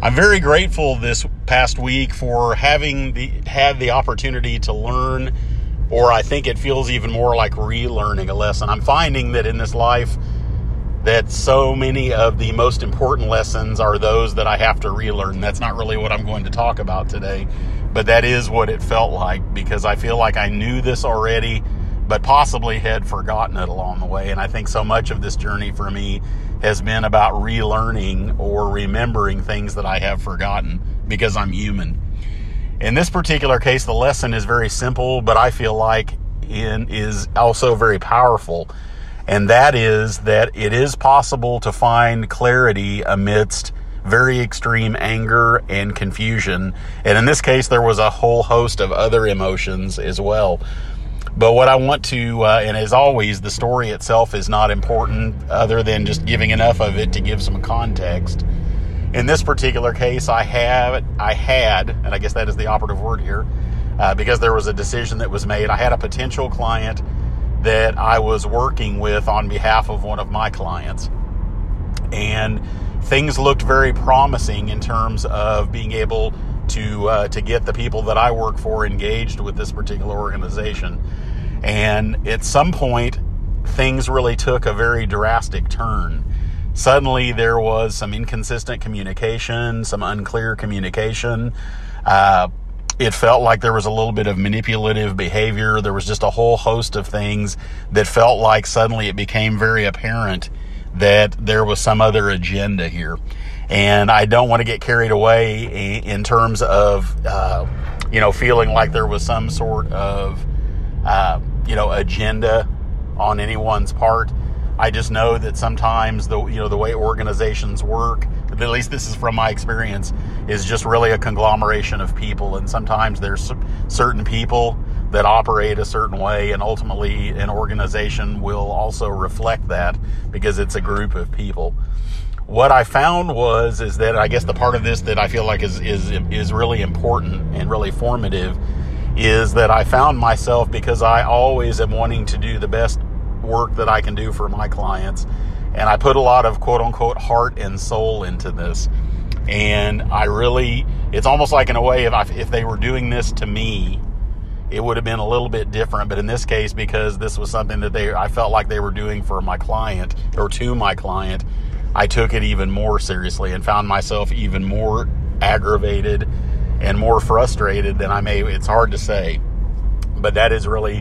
I'm very grateful this past week for having the, had the opportunity to learn, or I think it feels even more like relearning a lesson. I'm finding that in this life, that so many of the most important lessons are those that I have to relearn. That's not really what I'm going to talk about today, but that is what it felt like because I feel like I knew this already, but possibly had forgotten it along the way. And I think so much of this journey for me has been about relearning or remembering things that I have forgotten because I'm human. In this particular case, the lesson is very simple, but I feel like it is also very powerful and that is that it is possible to find clarity amidst very extreme anger and confusion. And in this case, there was a whole host of other emotions as well. But what I want to, uh, and as always, the story itself is not important other than just giving enough of it to give some context. In this particular case, I have, I had, and I guess that is the operative word here, uh, because there was a decision that was made. I had a potential client that I was working with on behalf of one of my clients. And things looked very promising in terms of being able to uh, to get the people that I work for engaged with this particular organization. And at some point, things really took a very drastic turn. Suddenly, there was some inconsistent communication, some unclear communication. Uh, it felt like there was a little bit of manipulative behavior. There was just a whole host of things that felt like suddenly it became very apparent that there was some other agenda here. And I don't want to get carried away in terms of, uh, you know, feeling like there was some sort of, uh, you know, agenda on anyone's part. I just know that sometimes the you know the way organizations work, at least this is from my experience, is just really a conglomeration of people, and sometimes there's certain people that operate a certain way, and ultimately an organization will also reflect that because it's a group of people. What I found was is that I guess the part of this that I feel like is is is really important and really formative is that I found myself because I always am wanting to do the best work that I can do for my clients. And I put a lot of quote unquote heart and soul into this. And I really, it's almost like in a way, if, I, if they were doing this to me, it would have been a little bit different. But in this case, because this was something that they, I felt like they were doing for my client or to my client, I took it even more seriously and found myself even more aggravated and more frustrated than I may. It's hard to say, but that is really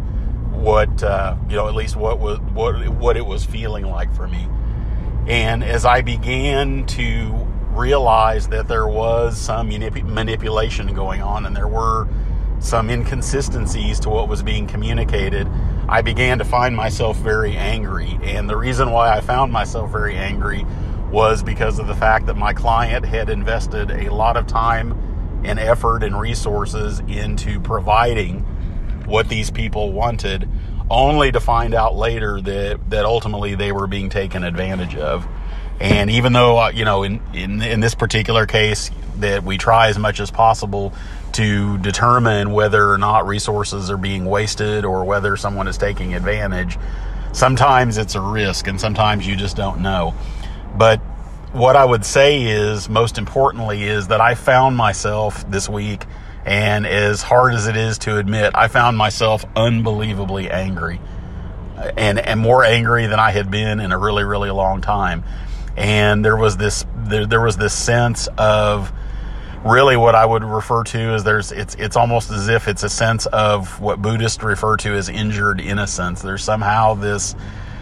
what uh, you know, at least what was what what it was feeling like for me. And as I began to realize that there was some manip- manipulation going on, and there were some inconsistencies to what was being communicated, I began to find myself very angry. And the reason why I found myself very angry was because of the fact that my client had invested a lot of time and effort and resources into providing what these people wanted, only to find out later that, that ultimately they were being taken advantage of. And even though, uh, you know, in, in, in this particular case, that we try as much as possible to determine whether or not resources are being wasted or whether someone is taking advantage, sometimes it's a risk and sometimes you just don't know. But what I would say is, most importantly, is that I found myself this week and as hard as it is to admit, I found myself unbelievably angry and, and more angry than I had been in a really, really long time. And there was this, there, there was this sense of really what I would refer to as there's, it's, it's almost as if it's a sense of what Buddhists refer to as injured innocence. There's somehow this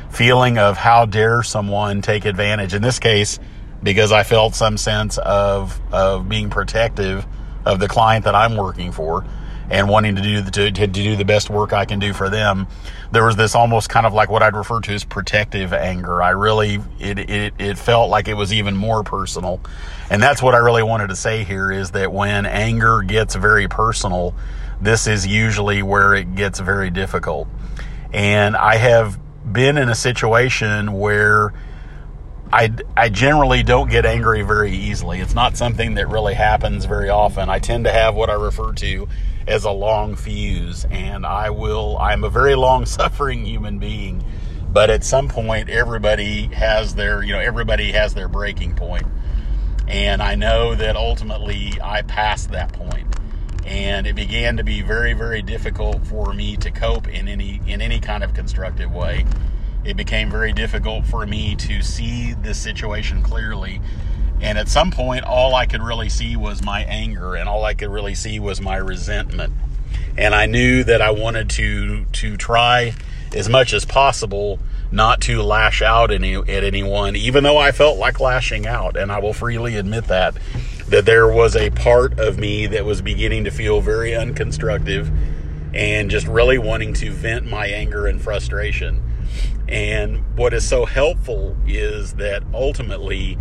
feeling of how dare someone take advantage. In this case, because I felt some sense of, of being protective of the client that I'm working for and wanting to do the, to, to do the best work I can do for them. There was this almost kind of like what I'd refer to as protective anger. I really, it, it, it felt like it was even more personal. And that's what I really wanted to say here is that when anger gets very personal, this is usually where it gets very difficult. And I have been in a situation where I, I generally don't get angry very easily. It's not something that really happens very often. I tend to have what I refer to as a long fuse, and I will, I'm a very long suffering human being, but at some point, everybody has their, you know, everybody has their breaking point. And I know that ultimately I passed that point and it began to be very very difficult for me to cope in any in any kind of constructive way it became very difficult for me to see the situation clearly. And at some point all i could really see was my anger and all i could really see was my resentment. And i knew that i wanted to to try as much as possible not to lash out any, at anyone even though i felt like lashing out. And i will freely admit that that there was a part of me that was beginning to feel very unconstructive and just really wanting to vent my anger and frustration. And what is so helpful is that ultimately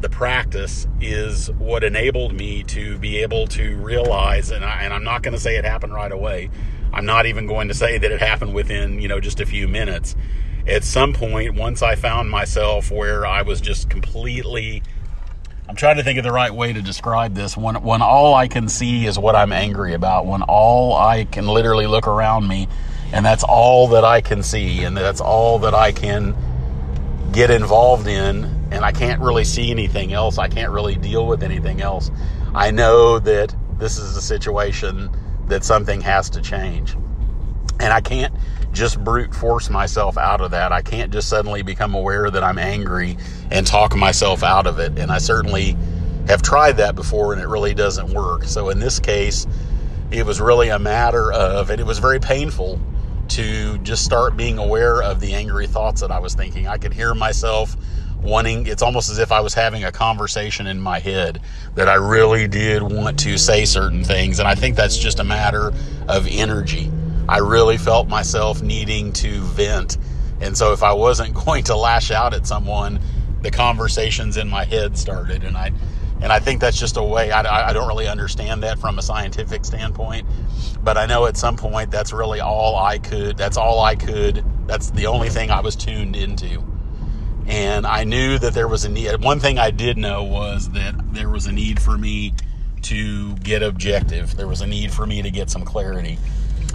the practice is what enabled me to be able to realize, and, I, I'm not going to say it happened right away. I'm not even going to say that it happened within, you know, just a few minutes. At some point, once I found myself where I was just completely I'm trying to think of the right way to describe this. When when all I can see is what I'm angry about, when all I can literally look around me and that's all that I can see and that's all that I can get involved in and I can't really see anything else. I can't really deal with anything else. I know that this is a situation that something has to change. And I can't just brute force myself out of that. I can't just suddenly become aware that I'm angry and talk myself out of it. And I certainly have tried that before and it really doesn't work. So in this case, it was really a matter of, and it was very painful to just start being aware of the angry thoughts that I was thinking. I could hear myself wanting, it's almost as if I was having a conversation in my head that I really did want to say certain things. And I think that's just a matter of energy. I really felt myself needing to vent. And so if I wasn't going to lash out at someone, the conversations in my head started. And I, and I think that's just a way, I, I don't really understand that from a scientific standpoint, but I know at some point that's really all I could, that's all I could, that's the only thing I was tuned into. And I knew that there was a need. One thing I did know was that there was a need for me to get objective. There was a need for me to get some clarity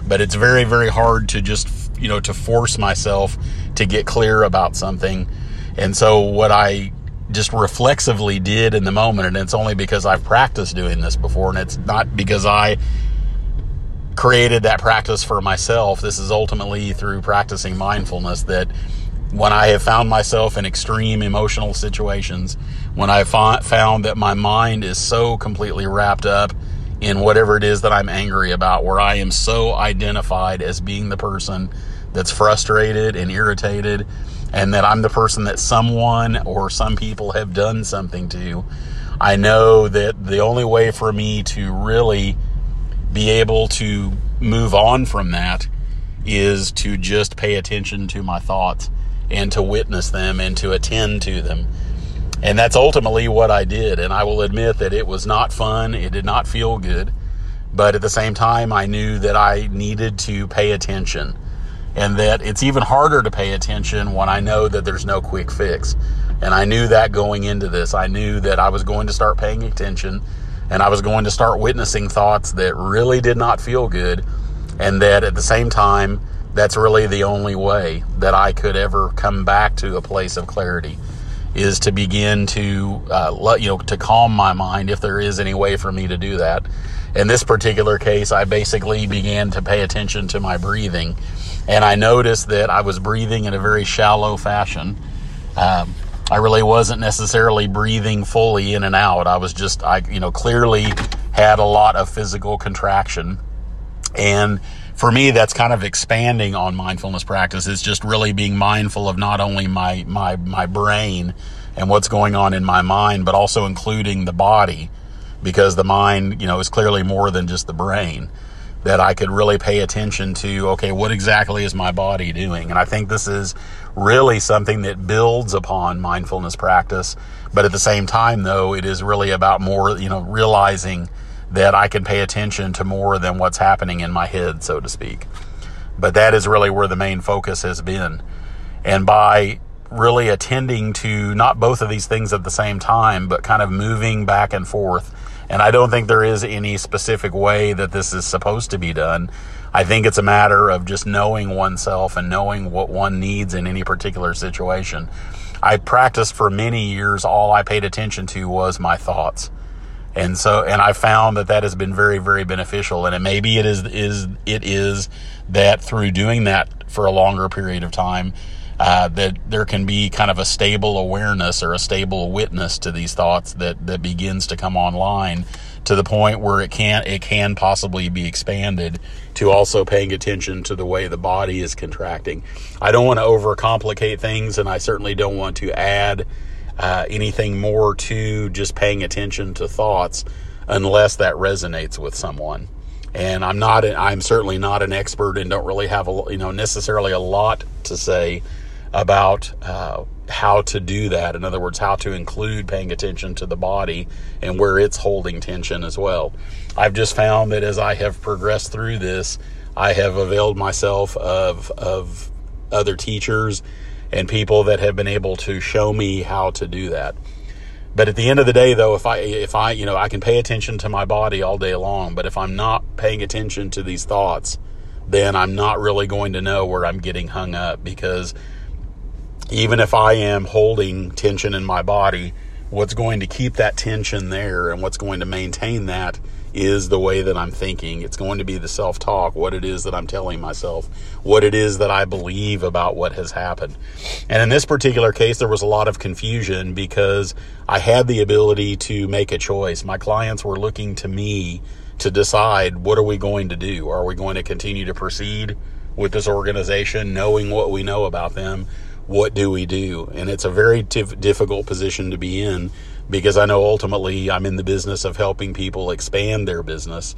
but it's very very hard to just you know to force myself to get clear about something and so what i just reflexively did in the moment and it's only because i've practiced doing this before and it's not because i created that practice for myself. This is ultimately through practicing mindfulness that when i have found myself in extreme emotional situations when i found that my mind is so completely wrapped up in whatever it is that I'm angry about, where I am so identified as being the person that's frustrated and irritated, and that I'm the person that someone or some people have done something to. I know that the only way for me to really be able to move on from that is to just pay attention to my thoughts and to witness them and to attend to them and that's ultimately what I did. And I will admit that it was not fun. It did not feel good. But at the same time, I knew that I needed to pay attention. And that it's even harder to pay attention when I know that there's no quick fix. And I knew that going into this. I knew that I was going to start paying attention and I was going to start witnessing thoughts that really did not feel good. And that at the same time, that's really the only way that I could ever come back to a place of clarity is to begin to uh, let you know to calm my mind if there is any way for me to do that. In this particular case, I basically began to pay attention to my breathing, and I noticed that I was breathing in a very shallow fashion. Um, I really wasn't necessarily breathing fully in and out. I was just, I you know, clearly had a lot of physical contraction, and for me, that's kind of expanding on mindfulness practice. It's just really being mindful of not only my, my, my brain and what's going on in my mind, but also including the body because the mind, you know, is clearly more than just the brain that I could really pay attention to, okay, what exactly is my body doing? And I think this is really something that builds upon mindfulness practice. But at the same time, though, it is really about more, you know, realizing that I can pay attention to more than what's happening in my head, so to speak. But that is really where the main focus has been. And by really attending to not both of these things at the same time, but kind of moving back and forth. And I don't think there is any specific way that this is supposed to be done. I think it's a matter of just knowing oneself and knowing what one needs in any particular situation. I practiced for many years. All I paid attention to was my thoughts. And so, and I found that that has been very, very beneficial. And it maybe it is, is, it is that through doing that for a longer period of time, uh, that there can be kind of a stable awareness or a stable witness to these thoughts that, that begins to come online to the point where it can it can possibly be expanded to also paying attention to the way the body is contracting. I don't want to overcomplicate things, and I certainly don't want to add uh, anything more to just paying attention to thoughts unless that resonates with someone. And I'm not I'm certainly not an expert and don't really have a you know necessarily a lot to say about uh, how to do that. In other words, how to include paying attention to the body and where it's holding tension as well. I've just found that as I have progressed through this, I have availed myself of, of other teachers and people that have been able to show me how to do that. But at the end of the day, though, if I, if I, you know, I can pay attention to my body all day long, but if I'm not paying attention to these thoughts, then I'm not really going to know where I'm getting hung up because even if I am holding tension in my body, what's going to keep that tension there and what's going to maintain that is the way that I'm thinking. It's going to be the self talk, what it is that I'm telling myself, what it is that I believe about what has happened. And in this particular case, there was a lot of confusion because I had the ability to make a choice. My clients were looking to me to decide what are we going to do? Are we going to continue to proceed with this organization knowing what we know about them? What do we do? And it's a very tif- difficult position to be in because I know ultimately I'm in the business of helping people expand their business.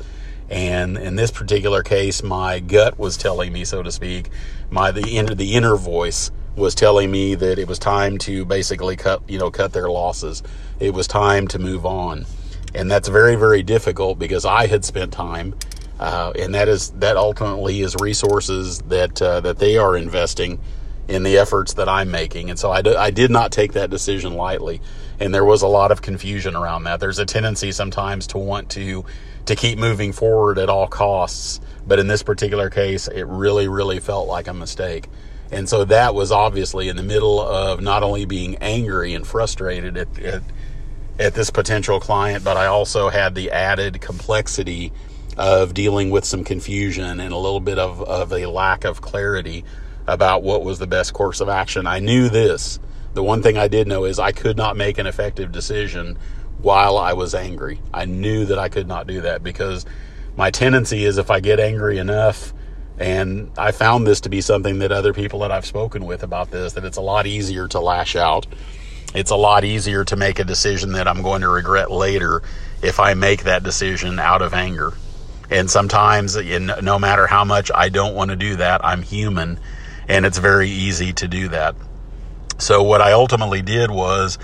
And in this particular case, my gut was telling me, so to speak, my the inner the inner voice was telling me that it was time to basically cut you know cut their losses. It was time to move on, and that's very very difficult because I had spent time, uh, and that is that ultimately is resources that uh, that they are investing in the efforts that I'm making. And so I, I did not take that decision lightly. And there was a lot of confusion around that. There's a tendency sometimes to want to, to keep moving forward at all costs. But in this particular case, it really, really felt like a mistake. And so that was obviously in the middle of not only being angry and frustrated at, at, at this potential client, but I also had the added complexity of dealing with some confusion and a little bit of, of a lack of clarity about what was the best course of action. I knew this. The one thing I did know is I could not make an effective decision while I was angry. I knew that I could not do that because my tendency is if I get angry enough, and I found this to be something that other people that I've spoken with about this, that it's a lot easier to lash out. It's a lot easier to make a decision that I'm going to regret later if I make that decision out of anger. And sometimes, no matter how much I don't want to do that, I'm human and it's very easy to do that. So what I ultimately did was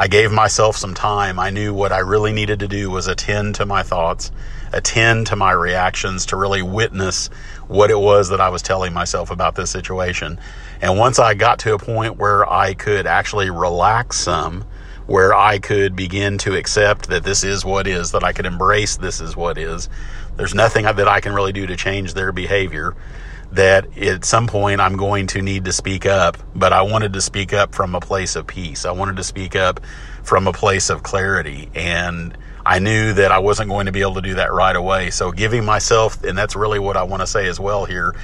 I gave myself some time. I knew what I really needed to do was attend to my thoughts, attend to my reactions to really witness what it was that I was telling myself about this situation. And once I got to a point where I could actually relax some, where I could begin to accept that this is what is, that I could embrace this is what is. There's nothing that I can really do to change their behavior that at some point I'm going to need to speak up, but I wanted to speak up from a place of peace. I wanted to speak up from a place of clarity. And I knew that I wasn't going to be able to do that right away. So giving myself, and that's really what I want to say as well here,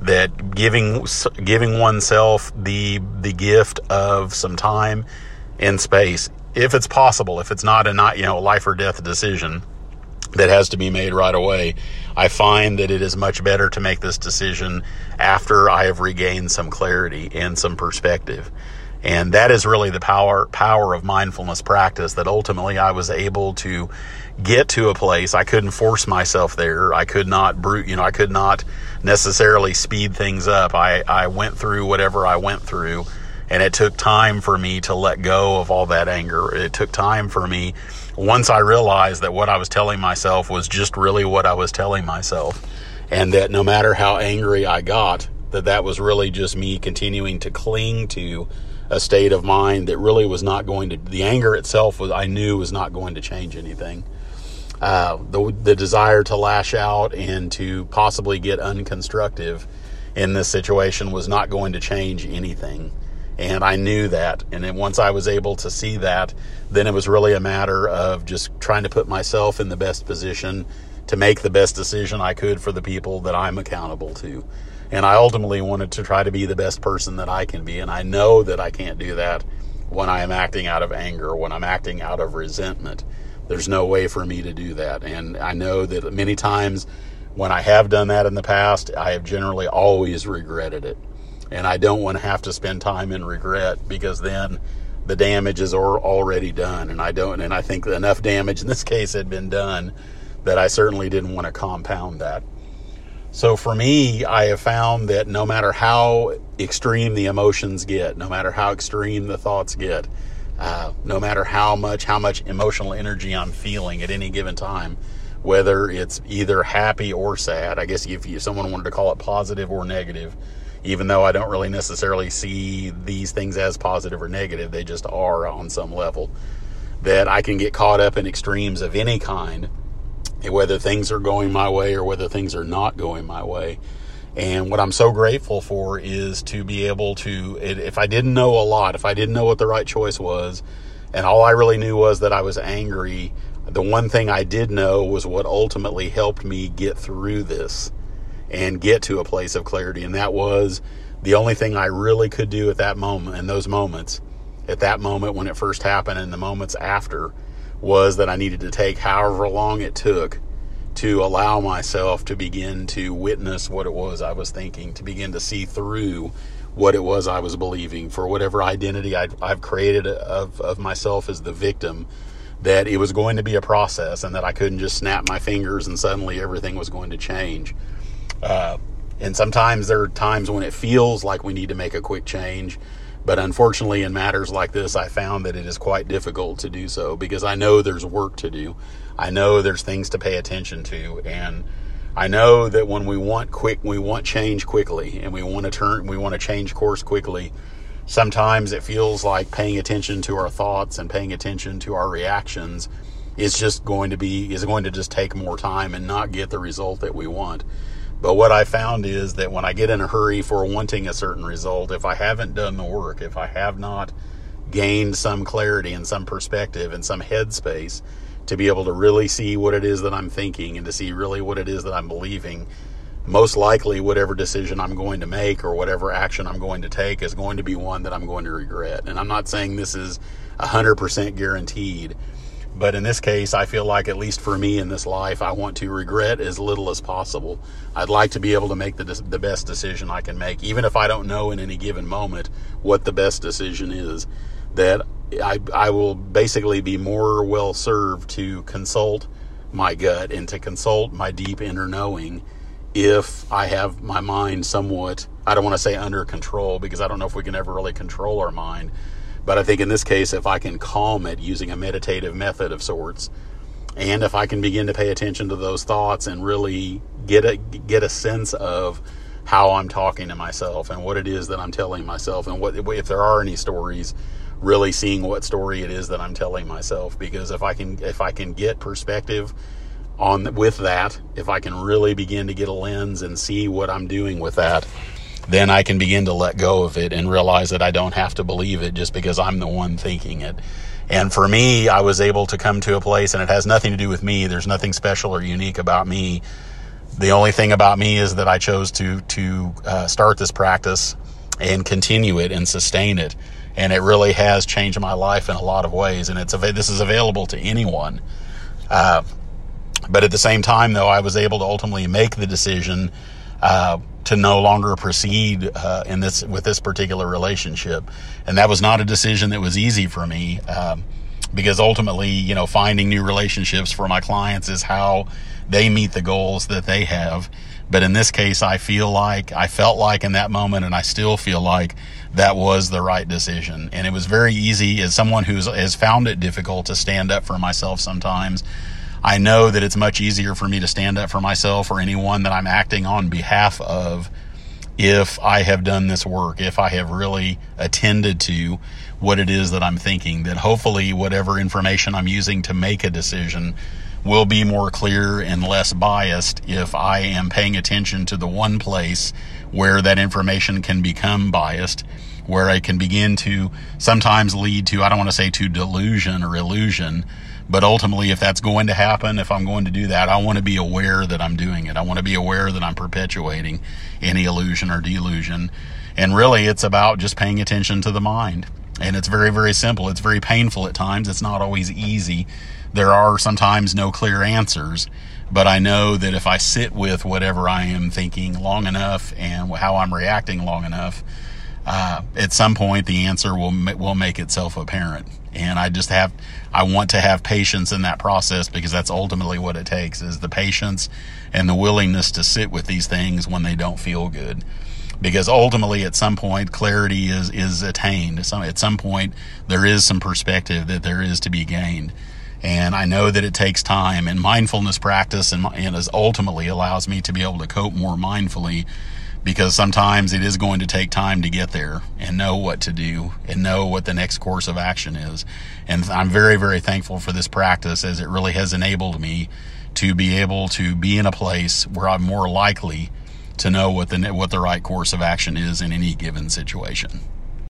that giving, giving oneself the, the gift of some time and space, if it's possible, if it's not a not, you know, life or death decision, that has to be made right away. I find that it is much better to make this decision after I have regained some clarity and some perspective. And that is really the power power of mindfulness practice that ultimately I was able to get to a place I couldn't force myself there. I could not brute, you know, I could not necessarily speed things up. I I went through whatever I went through and it took time for me to let go of all that anger. It took time for me once I realized that what I was telling myself was just really what I was telling myself. And that no matter how angry I got, that that was really just me continuing to cling to a state of mind that really was not going to, the anger itself was, I knew was not going to change anything. Uh, the, the desire to lash out and to possibly get unconstructive in this situation was not going to change anything. And I knew that. And then once I was able to see that, then it was really a matter of just trying to put myself in the best position to make the best decision I could for the people that I'm accountable to. And I ultimately wanted to try to be the best person that I can be. And I know that I can't do that when I am acting out of anger, when I'm acting out of resentment. There's no way for me to do that. And I know that many times when I have done that in the past, I have generally always regretted it. And I don't want to have to spend time in regret because then the damage is already done. And I don't, and I think enough damage in this case had been done that I certainly didn't want to compound that. So for me, I have found that no matter how extreme the emotions get, no matter how extreme the thoughts get, uh, no matter how much how much emotional energy I'm feeling at any given time, whether it's either happy or sad. I guess if you, someone wanted to call it positive or negative, even though I don't really necessarily see these things as positive or negative, they just are on some level. That I can get caught up in extremes of any kind whether things are going my way or whether things are not going my way. And what I'm so grateful for is to be able to, if I didn't know a lot, if I didn't know what the right choice was, and all I really knew was that I was angry, the one thing I did know was what ultimately helped me get through this and get to a place of clarity. And that was the only thing I really could do at that moment, in those moments, at that moment when it first happened and the moments after was that I needed to take however long it took to allow myself to begin to witness what it was I was thinking, to begin to see through what it was I was believing for whatever identity i have created of, of myself as the victim, that it was going to be a process and that I couldn't just snap my fingers and suddenly everything was going to change. Uh, and sometimes there are times when it feels like we need to make a quick change but unfortunately, in matters like this, I found that it is quite difficult to do so because I know there's work to do. I know there's things to pay attention to. And I know that when we want quick, we want change quickly and we want to turn, we want to change course quickly. Sometimes it feels like paying attention to our thoughts and paying attention to our reactions is just going to be, is going to just take more time and not get the result that we want. But what I found is that when I get in a hurry for wanting a certain result, if I haven't done the work, if I have not gained some clarity and some perspective and some headspace to be able to really see what it is that I'm thinking and to see really what it is that I'm believing, most likely whatever decision I'm going to make or whatever action I'm going to take is going to be one that I'm going to regret. And I'm not saying this is 100% guaranteed, but in this case, I feel like, at least for me in this life, I want to regret as little as possible. I'd like to be able to make the, the best decision I can make, even if I don't know in any given moment what the best decision is. That I, I will basically be more well served to consult my gut and to consult my deep inner knowing if I have my mind somewhat, I don't want to say under control because I don't know if we can ever really control our mind but I think in this case, if I can calm it using a meditative method of sorts, and if I can begin to pay attention to those thoughts and really get a get a sense of how I'm talking to myself and what it is that I'm telling myself, and what if there are any stories, really seeing what story it is that I'm telling myself. Because if I can if I can get perspective on with that, if I can really begin to get a lens and see what I'm doing with that then I can begin to let go of it and realize that I don't have to believe it just because I'm the one thinking it. And for me, I was able to come to a place, and it has nothing to do with me. There's nothing special or unique about me. The only thing about me is that I chose to to uh, start this practice and continue it and sustain it, and it really has changed my life in a lot of ways. And it's this is available to anyone. Uh, but at the same time, though, I was able to ultimately make the decision uh, to no longer proceed uh, in this with this particular relationship, and that was not a decision that was easy for me. Um, because ultimately, you know, finding new relationships for my clients is how they meet the goals that they have. But in this case, I feel like I felt like in that moment, and I still feel like that was the right decision. And it was very easy as someone who has found it difficult to stand up for myself sometimes I know that it's much easier for me to stand up for myself or anyone that I'm acting on behalf of if I have done this work, if I have really attended to what it is that I'm thinking, that hopefully whatever information I'm using to make a decision will be more clear and less biased if I am paying attention to the one place where that information can become biased where I can begin to sometimes lead to, I don't want to say to delusion or illusion, but ultimately, if that's going to happen, if I'm going to do that, I want to be aware that I'm doing it. I want to be aware that I'm perpetuating any illusion or delusion. And really, it's about just paying attention to the mind. And it's very, very simple. It's very painful at times. It's not always easy. There are sometimes no clear answers, but I know that if I sit with whatever I am thinking long enough and how I'm reacting long enough, uh, at some point the answer will will make itself apparent. And I just have I want to have patience in that process because that's ultimately what it takes is the patience and the willingness to sit with these things when they don't feel good. Because ultimately, at some point, clarity is is attained. Some, at some point, there is some perspective that there is to be gained. And I know that it takes time and mindfulness practice and, and is ultimately allows me to be able to cope more mindfully because sometimes it is going to take time to get there and know what to do and know what the next course of action is. And I'm very, very thankful for this practice as it really has enabled me to be able to be in a place where I'm more likely to know what the what the right course of action is in any given situation.